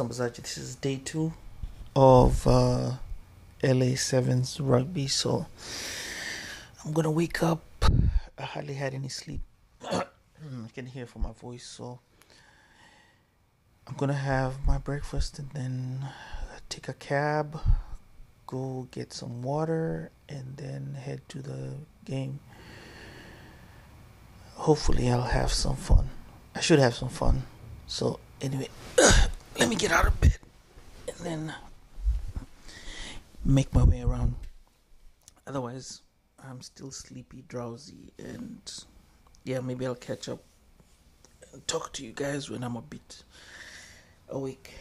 uh, Wasambazaji. This is day two of uh, LA Sevens rugby. So I'm gonna wake up. I hardly had any sleep. I can hear from my voice. So I'm gonna have my breakfast and then take a cab, go get some water, and then head to the game. Hopefully, I'll have some fun. I should have some fun. So anyway, let me get out of bed and then make my way around. Otherwise, I'm still sleepy, drowsy, and yeah, maybe I'll catch up and talk to you guys when I'm a bit awake.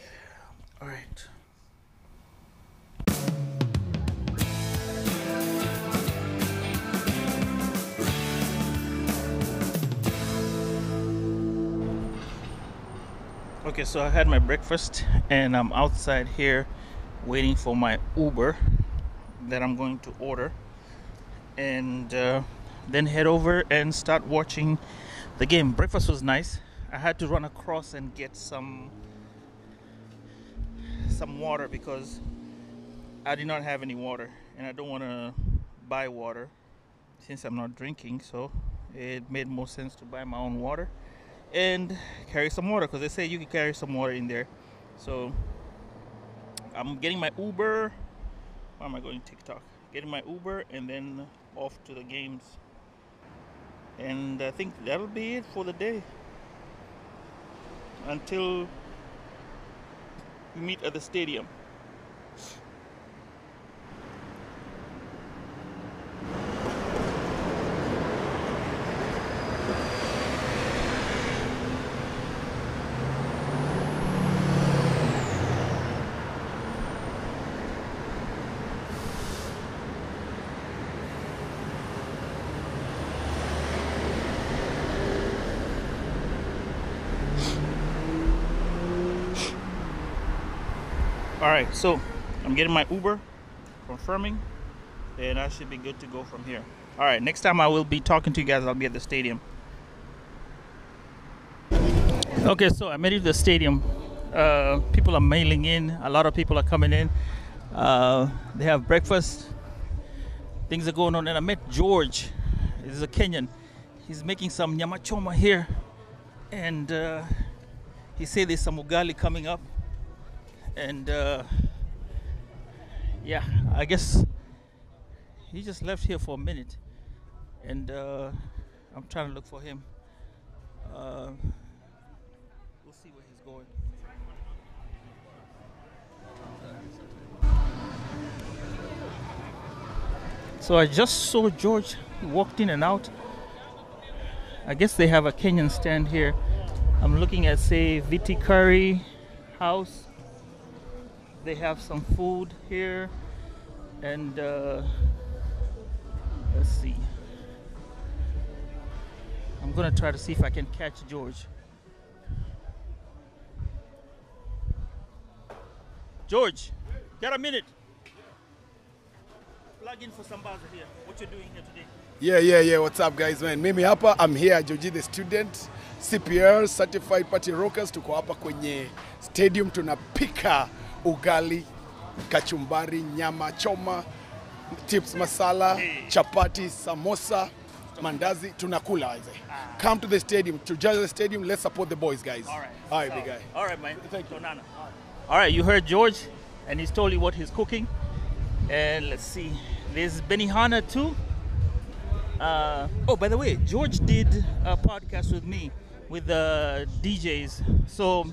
All right. Okay, so I had my breakfast and I'm outside here waiting for my Uber that I'm going to order and uh, then head over and start watching the game. Breakfast was nice. I had to run across and get some some water because I did not have any water and I don't want to buy water since I'm not drinking, so it made more sense to buy my own water and carry some water because they say you can carry some water in there. So I'm getting my Uber. Why am I going TikTok? Getting my Uber and then off to the games. And I think that'll be it for the day. Until we meet at the stadium. All right, so I'm getting my Uber, confirming, and I should be good to go from here. All right, next time I will be talking to you guys. I'll be at the stadium. Okay, so I made it to the stadium. Uh, people are mailing in. A lot of people are coming in. Uh, they have breakfast. Things are going on, and I met George. He's a Kenyan. He's making some nyama choma here, and uh, he said there's some ugali coming up and uh, yeah, I guess he just left here for a minute, and uh, I'm trying to look for him. Uh, we'll see where he's going. So I just saw George. Walked in and out. I guess they have a Kenyan stand here. I'm looking at, say, Viti Curry House they have some food here and uh, let's see I'm gonna try to see if I can catch George George got a minute plug in for Sambaza here what you doing here today Yeah, yeah, yeah. What's up guys, man? Mimi hapa, I'm here Joji the student, CPR certified party rockers. Tuko hapa kwenye stadium tunapika ugali, kachumbari, nyama choma, chips masala, chapati, samosa, mandazi, tunakula wazee. Come to the stadium, to judge the stadium, let's support the boys guys. All right. All right, So- big guy. All right, man. Thank you. Tonana. All right, you heard George, and he's told you what he's cooking. And let's see, there's Benihana too. Uh, oh, by the way, George did a podcast with me with the DJs. So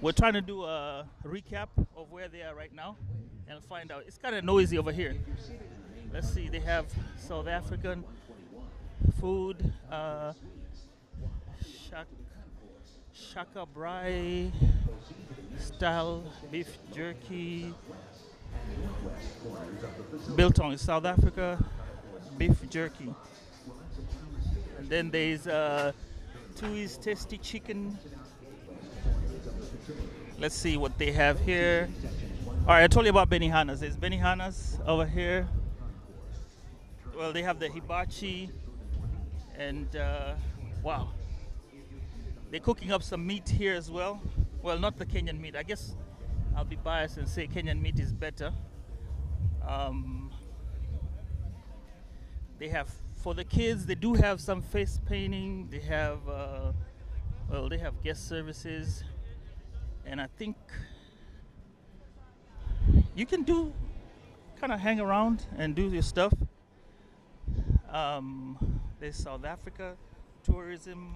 we're trying to do a recap of where they are right now and find out. It's kind of noisy over here. Let's see, they have South African food, uh, shak, shaka braai style beef jerky, biltong in South Africa, beef jerky. And then there's uh, Tui's Tasty Chicken. Let's see what they have here. All right, I told you about Benihana's. There's Benihana's over here. Well, they have the hibachi, and uh, wow, they're cooking up some meat here as well. Well, not the Kenyan meat. I guess I'll be biased and say Kenyan meat is better. Um, they have for the kids. They do have some face painting. They have uh, well, they have guest services, and I think you can do kind of hang around and do your stuff. Um, there's South Africa tourism.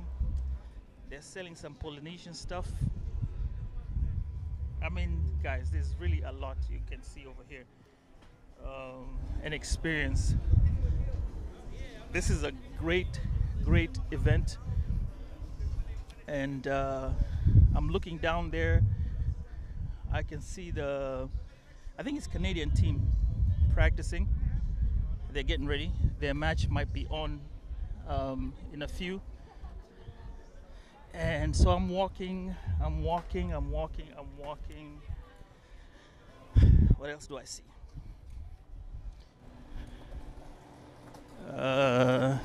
They're selling some Polynesian stuff. I mean, guys, there's really a lot you can see over here um, and experience. This is a great, great event. And uh, I'm looking down there. I can see the, I think it's Canadian team practicing. They're getting ready. Their match might be on um, in a few. And so I'm walking, I'm walking, I'm walking, I'm walking. What else do I see? Uh,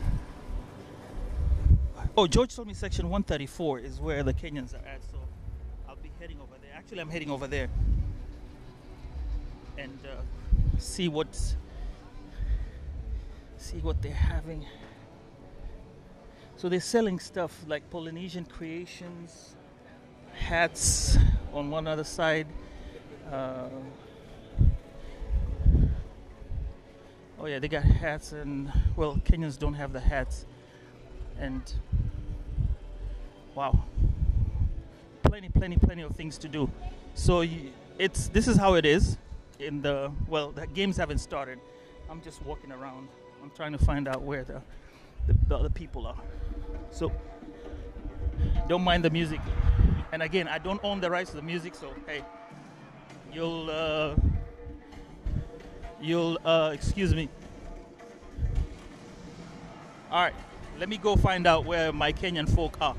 oh, George told me section 134 is where the Kenyans are at, so I'll be heading over there. Actually, I'm heading over there and uh, see what's see what they're having. So they're selling stuff like Polynesian creations, hats on one other side. Uh, oh yeah, they got hats and well, Kenyans don't have the hats, and wow, plenty, plenty, plenty of things to do. So it's this is how it is in the well, the games haven't started. I'm just walking around. I'm trying to find out where the the, the other people are. So don't mind the music. And again, I don't own the rights to the music, so hey, you'll uh, you'll uh, excuse me. All right, let me go find out where my Kenyan folk are.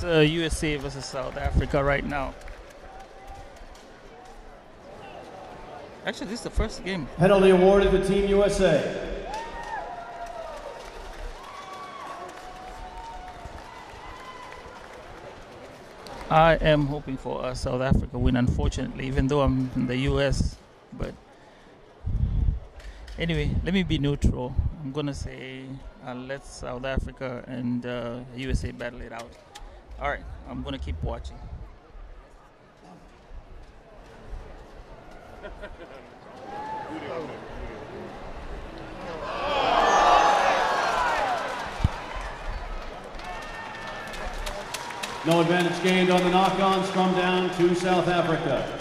It's uh, USA versus South Africa right now. Actually, this is the first game. Penalty awarded to Team USA. I am hoping for a South Africa win, unfortunately, even though I'm in the US. But anyway, let me be neutral. I'm going to say uh, let South Africa and uh, USA battle it out. All right, I'm going to keep watching. No advantage gained on the knock-on. Scrum down to South Africa.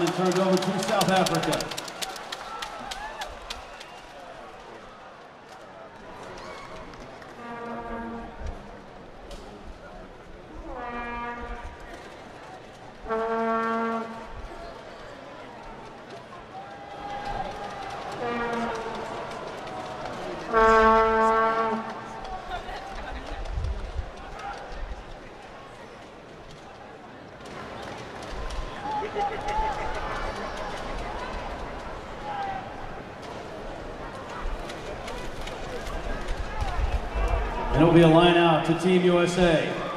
and turned over to South Africa. will be a line out to Team USA.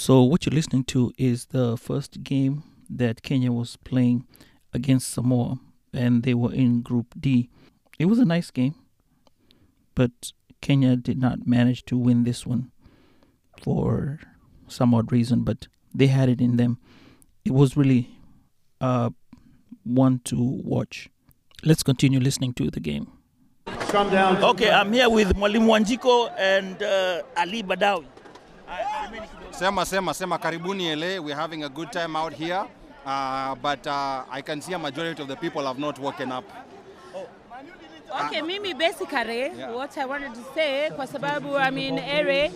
So what you're listening to is the first game that Kenya was playing against Samoa, and they were in Group D. It was a nice game, but Kenya did not manage to win this one for some odd reason, but they had it in them. It was really uh, one to watch. Let's continue listening to the game. Come down. Okay, I'm here with Mwalimu Wanjiku and uh, Ali Badawi. Sema, sema, sema, karibuni LA. We're having a good time out here. Uh, but uh, I can see a majority of the people have not woken up. Okay, mimi basically Yeah. what I wanted to say kwa sababu I mean ere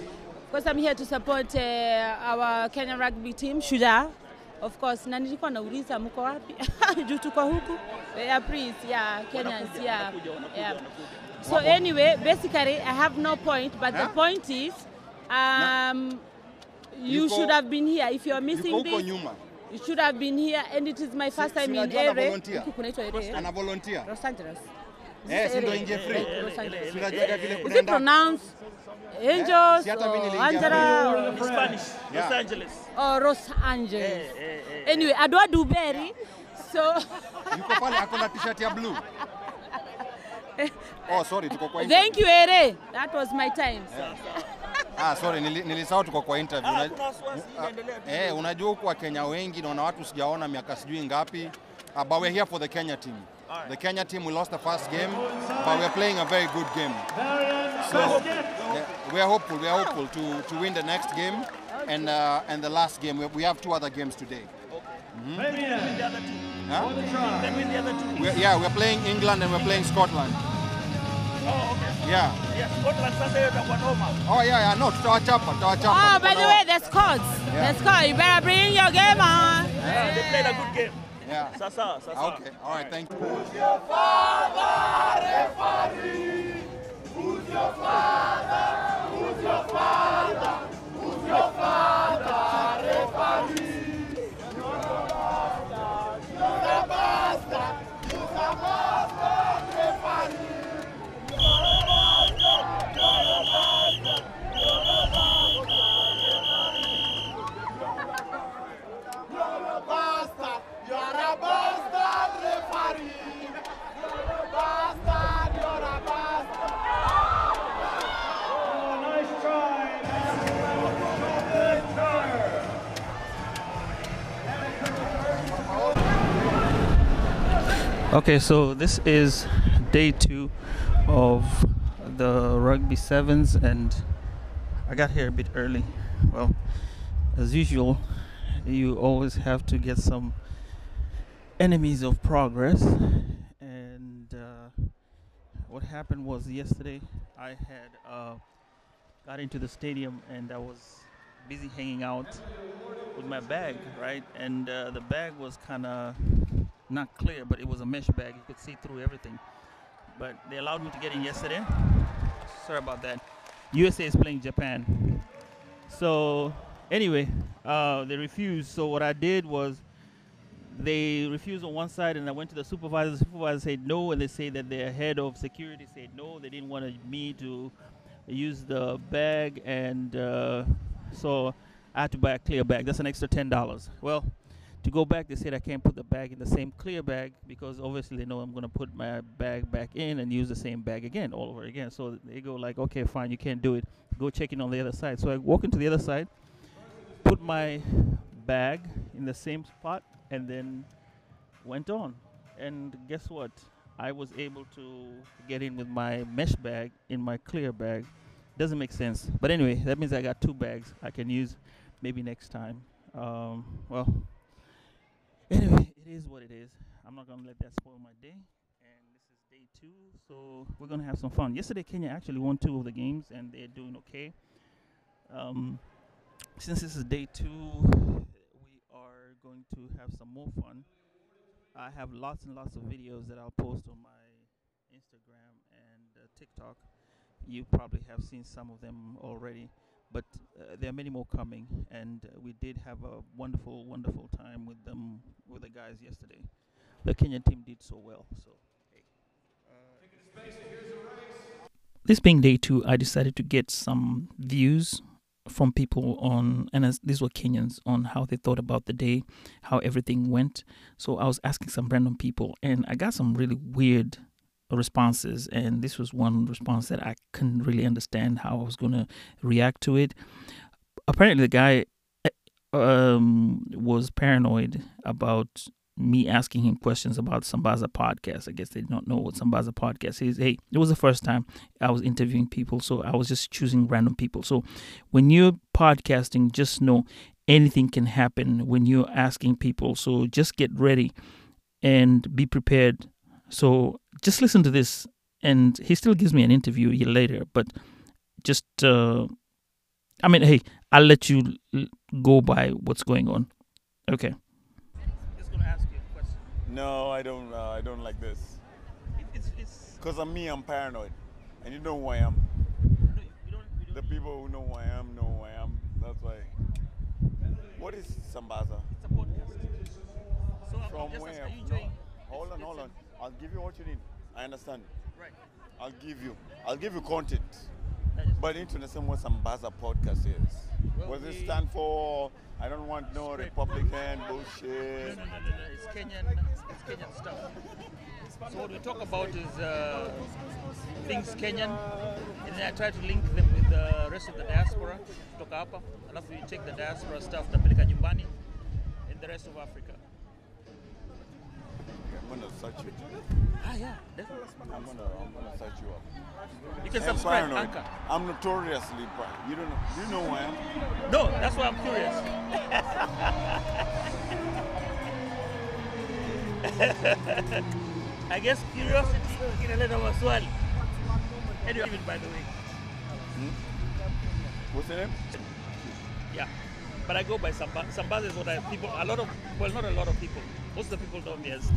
because I'm here to support uh, our Kenya rugby team Shujaa of course na nilikuwa nauliza mko wapi juu tuko huku yeah please yeah Kenyans yeah yeah so anyway basically I have no point but the point is um you Yuko- should have been here if you are missing this nyuma. you should have been here and it is my first time in ere eh? Ana volunteer. Los Angeles Eh, si ndo inje free. eh, Los Angeles. Si unajuaga vile Is it pronounced Angels or Angela In Spanish, Yeah. Los Angeles. Oh, Los Angeles? Anyway, Adwa Duberi. So, Yuko pale akona t-shirt ya blue. Oh, sorry, tuko kwa thank you, Ere. That was my time. Ah, sorry, nili- nilisahau tuko kwa interview. Ah, Una- Ah. Eh, unajua huku Wakenya wengi naona watu sijaona miaka sijui ngapi. Uh, but we're here for the Kenya team. The Kenya team, we lost the first game, but we're playing a very good game. So yeah, we're hopeful. We're hopeful to, to win the next game and uh, and the last game. We, we have two other games today. Fabian Huh? for the try. Then win the other two. We're, yeah, we're playing England and we're playing Scotland. Oh. Yeah. Yeah, Scotland sasa hiyo itakuwa noma. Oh yeah, yeah. No, tutawachapa, tutawachapa. Oh, by the way, the scores. Yeah. The score. You better bring your game on. Yeah, they played a good game. Yeah. Sasa, sasa. Okay. All right. Thank you. Oh, Okay, so this is day two of the rugby sevens, and I got here a bit early. Well, as usual, you always have to get some enemies of progress. And uh, what happened was yesterday, I had uh, got into the stadium and I was busy hanging out with my bag, right? And uh, the bag was kind of not clear, but it was a mesh bag. You could see through everything. But they allowed me to get in yesterday. Sorry about that. USA is playing Japan. So anyway, uh, they refused. So what I did was they refused on one side, and I went to the supervisor. The supervisor said no, and they say that their head of security said no. They didn't want me to use the bag, and uh, so I had to buy a clear bag. That's an extra ten dollars. Well, to go back, they said I can't put the bag in the same clear bag because obviously they know I'm going to put my bag back in and use the same bag again, all over again. So they go like, okay, fine, you can't do it. Go check in on the other side. So I walk into the other side, put my bag in the same spot, and then went on. And guess what? I was able to get in with my mesh bag in my clear bag. Doesn't make sense. But anyway, that means I got two bags I can use maybe next time. Um, well, it is what it is. I'm not to let that spoil my day. And this is day two, so we're to have some fun. Yesterday, Kenya actually won two of the games, and they're doing okay. Um, since this is day two, we are going to have some more fun. I have lots and lots of videos that I'll post on my Instagram and uh, TikTok. You probably have seen some of them already, but uh, there are many more coming. And uh, we did have a wonderful, wonderful time with them, with the guys yesterday. The Kenyan team did so well. So, hey. This being day two, I decided to get some views from people on, and as these were Kenyans, on how they thought about the day, how everything went. So I was asking some random people, and I got some really weird responses. And this was one response that I couldn't really understand how I was going to react to it. Apparently, the guy um, was paranoid about me asking him questions about Sambaza podcast. I guess they don't know what Sambaza podcast is. Hey, it was the first time I was interviewing people, so I was just choosing random people. So when you're podcasting, just know anything can happen when you're asking people. So just get ready and be prepared. So just listen to this. And he still gives me an interview a year later, but just, uh, I mean, hey, I'll let you go by what's going on. Okay. No, I don't. Uh, I don't like this. It's, it's, Cause I'm me. I'm paranoid, and you know who I am. The people who know who I am know who I am. That's why. What is Sambaza? It's a podcast. So From just where? asking, are you enjoying? Hold on, hold on. I'll give you what you need. I understand. Right. I'll give you. I'll give you content. But I need to understand what Sambaza podcast is. Well, what does it stand for? I don't want no Spread. Republican bullshit. no, no, no, no. It's Kenyan. It's Kenyan stuff. So what we talk about is uh, things Kenyan, and then I try to link them with the rest of the diaspora kutoka hapa, alafu we take the diaspora stuff tapeleka nyumbani in the rest of Africa. I'm gonna search you. Ah, yeah, definitely. I'm gonna, I'm gonna search you up. You can I'm subscribe, paranoid. Anchor. I'm notoriously paranoid. You don't know. You know who I am. No, that's why I'm curious. I guess curiosity inaleta maswali. Anyway, by the way, What's the name? yeah. But I go by Samba. Sambaza is what I people. A lot of well, not a lot of people. Most of the people know me as.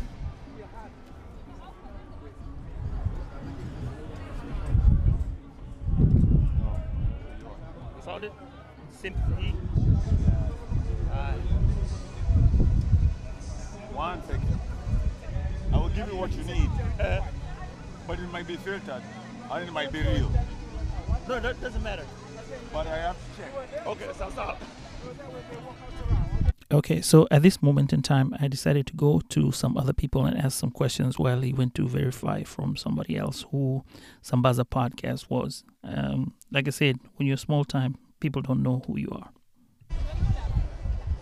It? Sympathy. Uh, One second. I will give you what you need. but it might be filtered. And it might be real. no, that doesn't matter. But I have to check. Okay, so stop. Okay, so at this moment in time, I decided to go to some other people and ask some questions while he went to verify from somebody else who Sambaza podcast was. Um, like I said, when you're small time, people don't know who you are.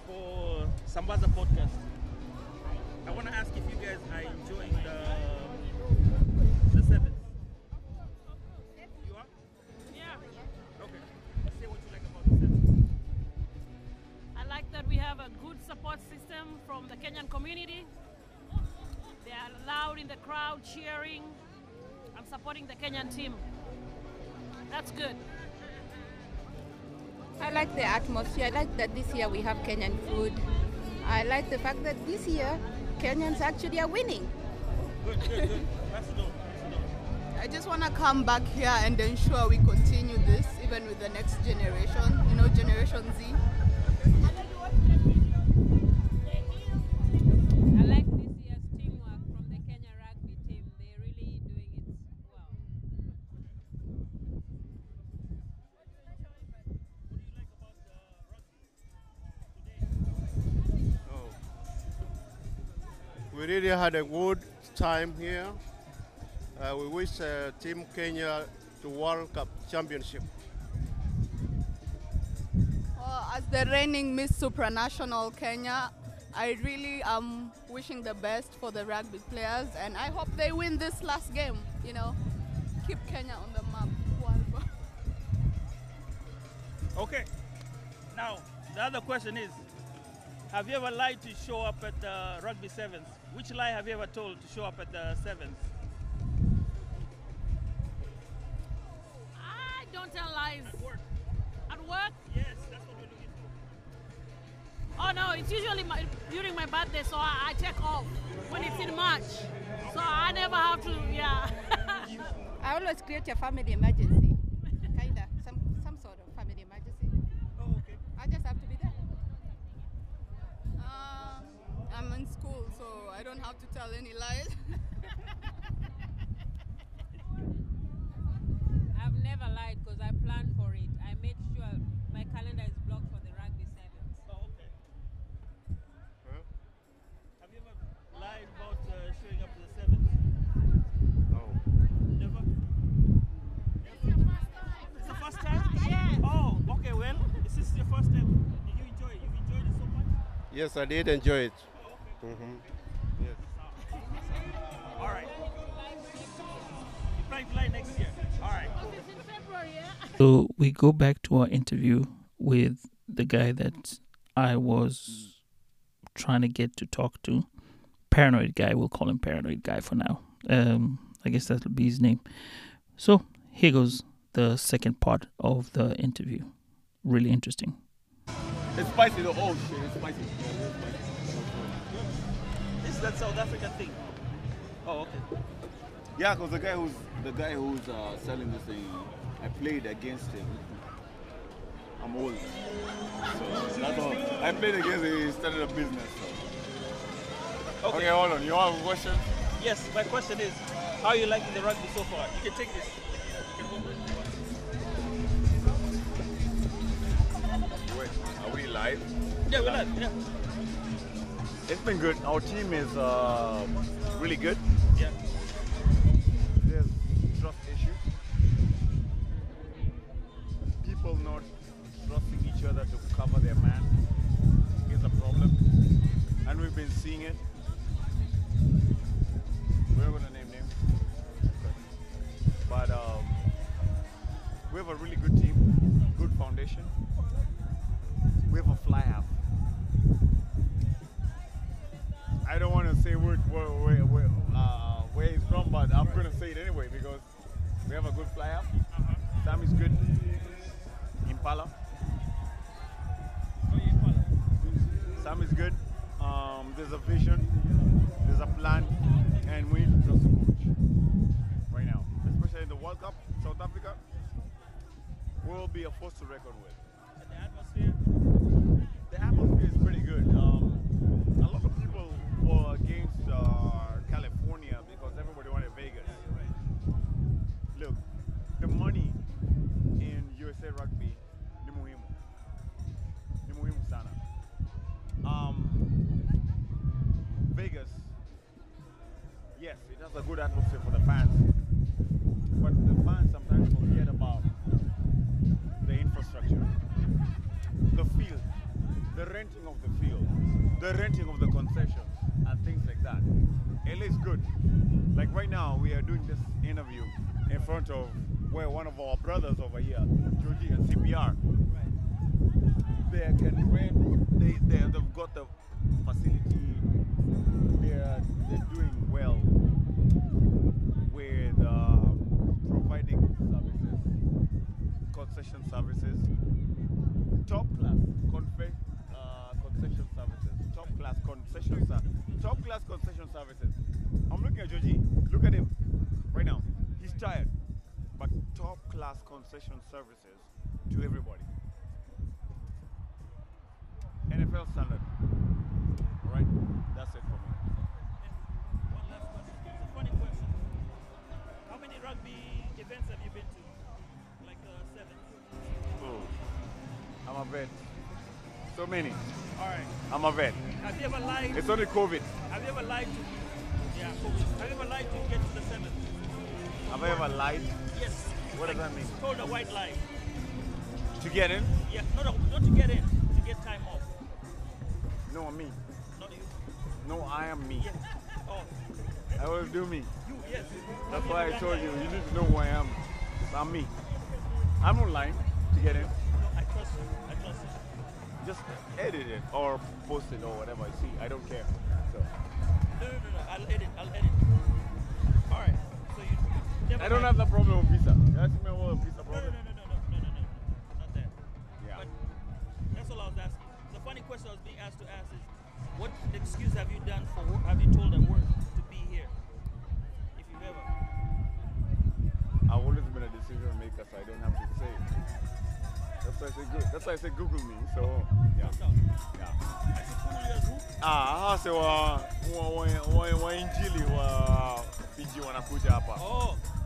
for Sambaza podcast. Kenyan community. They are loud in the crowd, cheering and supporting the Kenyan team. That's good. I like the atmosphere. I like that this year we have Kenyan food. I like the fact that this year Kenyans actually are winning. Good, good, good. That's the That's I just want to come back here and ensure we continue this even with the next generation, you know, Generation Z. We really had a good time here. Uh, we wish uh, Team Kenya to World Cup Championship. Well, as the reigning Miss Supranational Kenya, I really am wishing the best for the rugby players and I hope they win this last game, you know. Keep Kenya on the map. Okay. Now, the other question is Have you ever lied to show up at the rugby sevens? Which lie have you ever told to show up at the seventh? I don't tell lies. At work? At work? Yes, that's what we're looking for. Oh no, it's usually my, during my birthday, so I, I take off when it's in March. So I never have to, yeah. I always create a family emergency. Kinda. Some some sort of family emergency. Oh, okay. I just have to be there. Um, I'm in school, so I don't have to tell any lies. I've never lied because I planned for it. I made sure my calendar is blocked for the rugby sevens. Oh, okay. Have you ever lied about uh, showing up to the sevens? No. Never? It's the first time? Yes. Oh, okay, well, is this your first time? Did you enjoy it? You've enjoyed it so much? Yes, I did enjoy it. hmm So we go back to our interview with the guy that I was trying to get to talk to. Paranoid guy, we'll call him Paranoid guy for now. Um, I guess that'll be his name. So here goes the second part of the interview. Really interesting. It's spicy though. Oh shit, it's spicy. This is that South African thing. Oh, okay. Yeah, cause the guy who's the guy who's uh, selling this thing, I played against him. I'm old, so that's all. I played against him. He started a business. So. Okay. Okay, hold on. You have a question? Yes, my question is, how are you liking the rugby so far? You can take this. You can hold it. Wait, are we live? Yeah, we're live. Yeah. It's been good. Our team is uh, really good. Cover their man is a problem. And we've been seeing it. We're going to name names. But um, we have a really good team, good foundation. We have a fly half. I don't want to say where, where, where, where, uh, where he's from, but I'm going to say it anyway because we have a good fly half. Sam is good. Impala. Sam is good. Um, there's a vision, there's a plan, and we need to trust the coach right now, especially in the World Cup, South Africa. We'll be a force to reckon with. And the atmosphere? The atmosphere is pretty good. Um, the renting of the concessions, and things like that. LA is good. Like right now, we are doing this interview in front of where one of our brothers over here, Georgie and CPR. They can rent. They they they've got the facility. They're they're doing well with um, providing services, concession services, top class concession services to everybody. NFL standard. All right, that's it for me. One last question. It's a funny question. How many rugby events have you been to? Like uh, seven? Oh, I'm a vet. So many. All right. I'm a vet. Have you ever lied? It's only COVID. Have you ever lied to? Yeah, COVID. Have you ever lied to get to the seven? Have I ever lied? Yes. What does that mean? Told a white lie. To get in? Yeah, no, no, not to get in, to get time off. No, I'm me. Not you. No, I am me. Oh, I always do me. you, yes. That's why I told you. You need to know who I am. I'm me. I'm not lying to get in. No, I trust you. I trust you. Just edit it or post it or whatever I see. I don't care. So No, no, no, no. I'll edit. I'll edit. I don't have the problem with visa. You ask me about visa No, no, problem. no, no, no, no, no, no, no. Not that. Yeah. But that's all I was asking. The funny question I was being asked to ask is, what excuse have you done for work? Have you told at work to be here? If you've ever. I've always been a decision maker, so I don't have to say it. That's why I say good. That's why I say Google me. So yeah, yeah. Ah, hawa se wa wa wa, wa, injili wa Fiji wanakuja hapa. Oh. They're gonna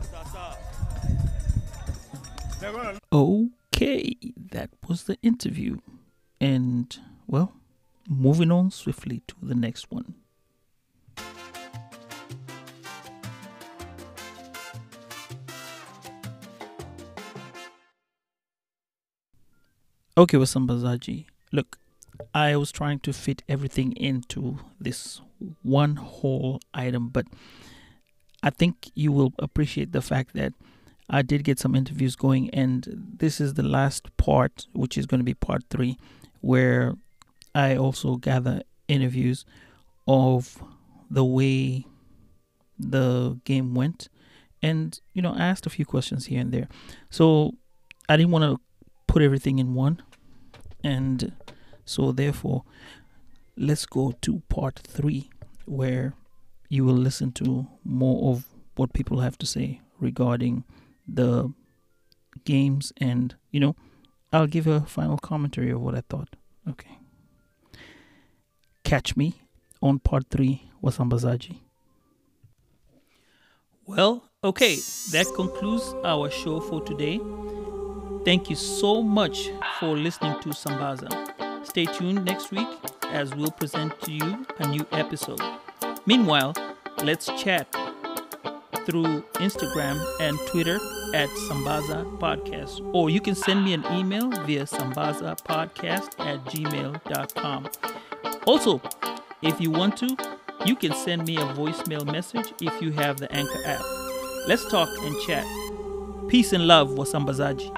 Okay, that was the interview. And, well, moving on swiftly to the next one. Okay, Wasambazaji. Look, I was trying to fit everything into this one whole item, but I think you will appreciate the fact that I did get some interviews going, and this is the last part, which is going to be part three, where I also gather interviews of the way the game went. And, you know, I asked a few questions here and there. So I didn't want to put everything in one. And so, therefore, let's go to part three, where you will listen to more of what people have to say regarding the games and you know i'll give a final commentary of what i thought. Okay. Catch me on part three wasambazaji. Well okay that concludes our show for today. Thank you so much for listening to sambaza. Stay tuned next week as we'll present to you a new episode meanwhile let's chat through Instagram and Twitter at Sambaza Podcast. Or you can send me an email via Sambaza Podcast at gmail.com. Also, if you want to, you can send me a voicemail message if you have the Anchor app. Let's talk and chat. Peace and love, Wasambazaji.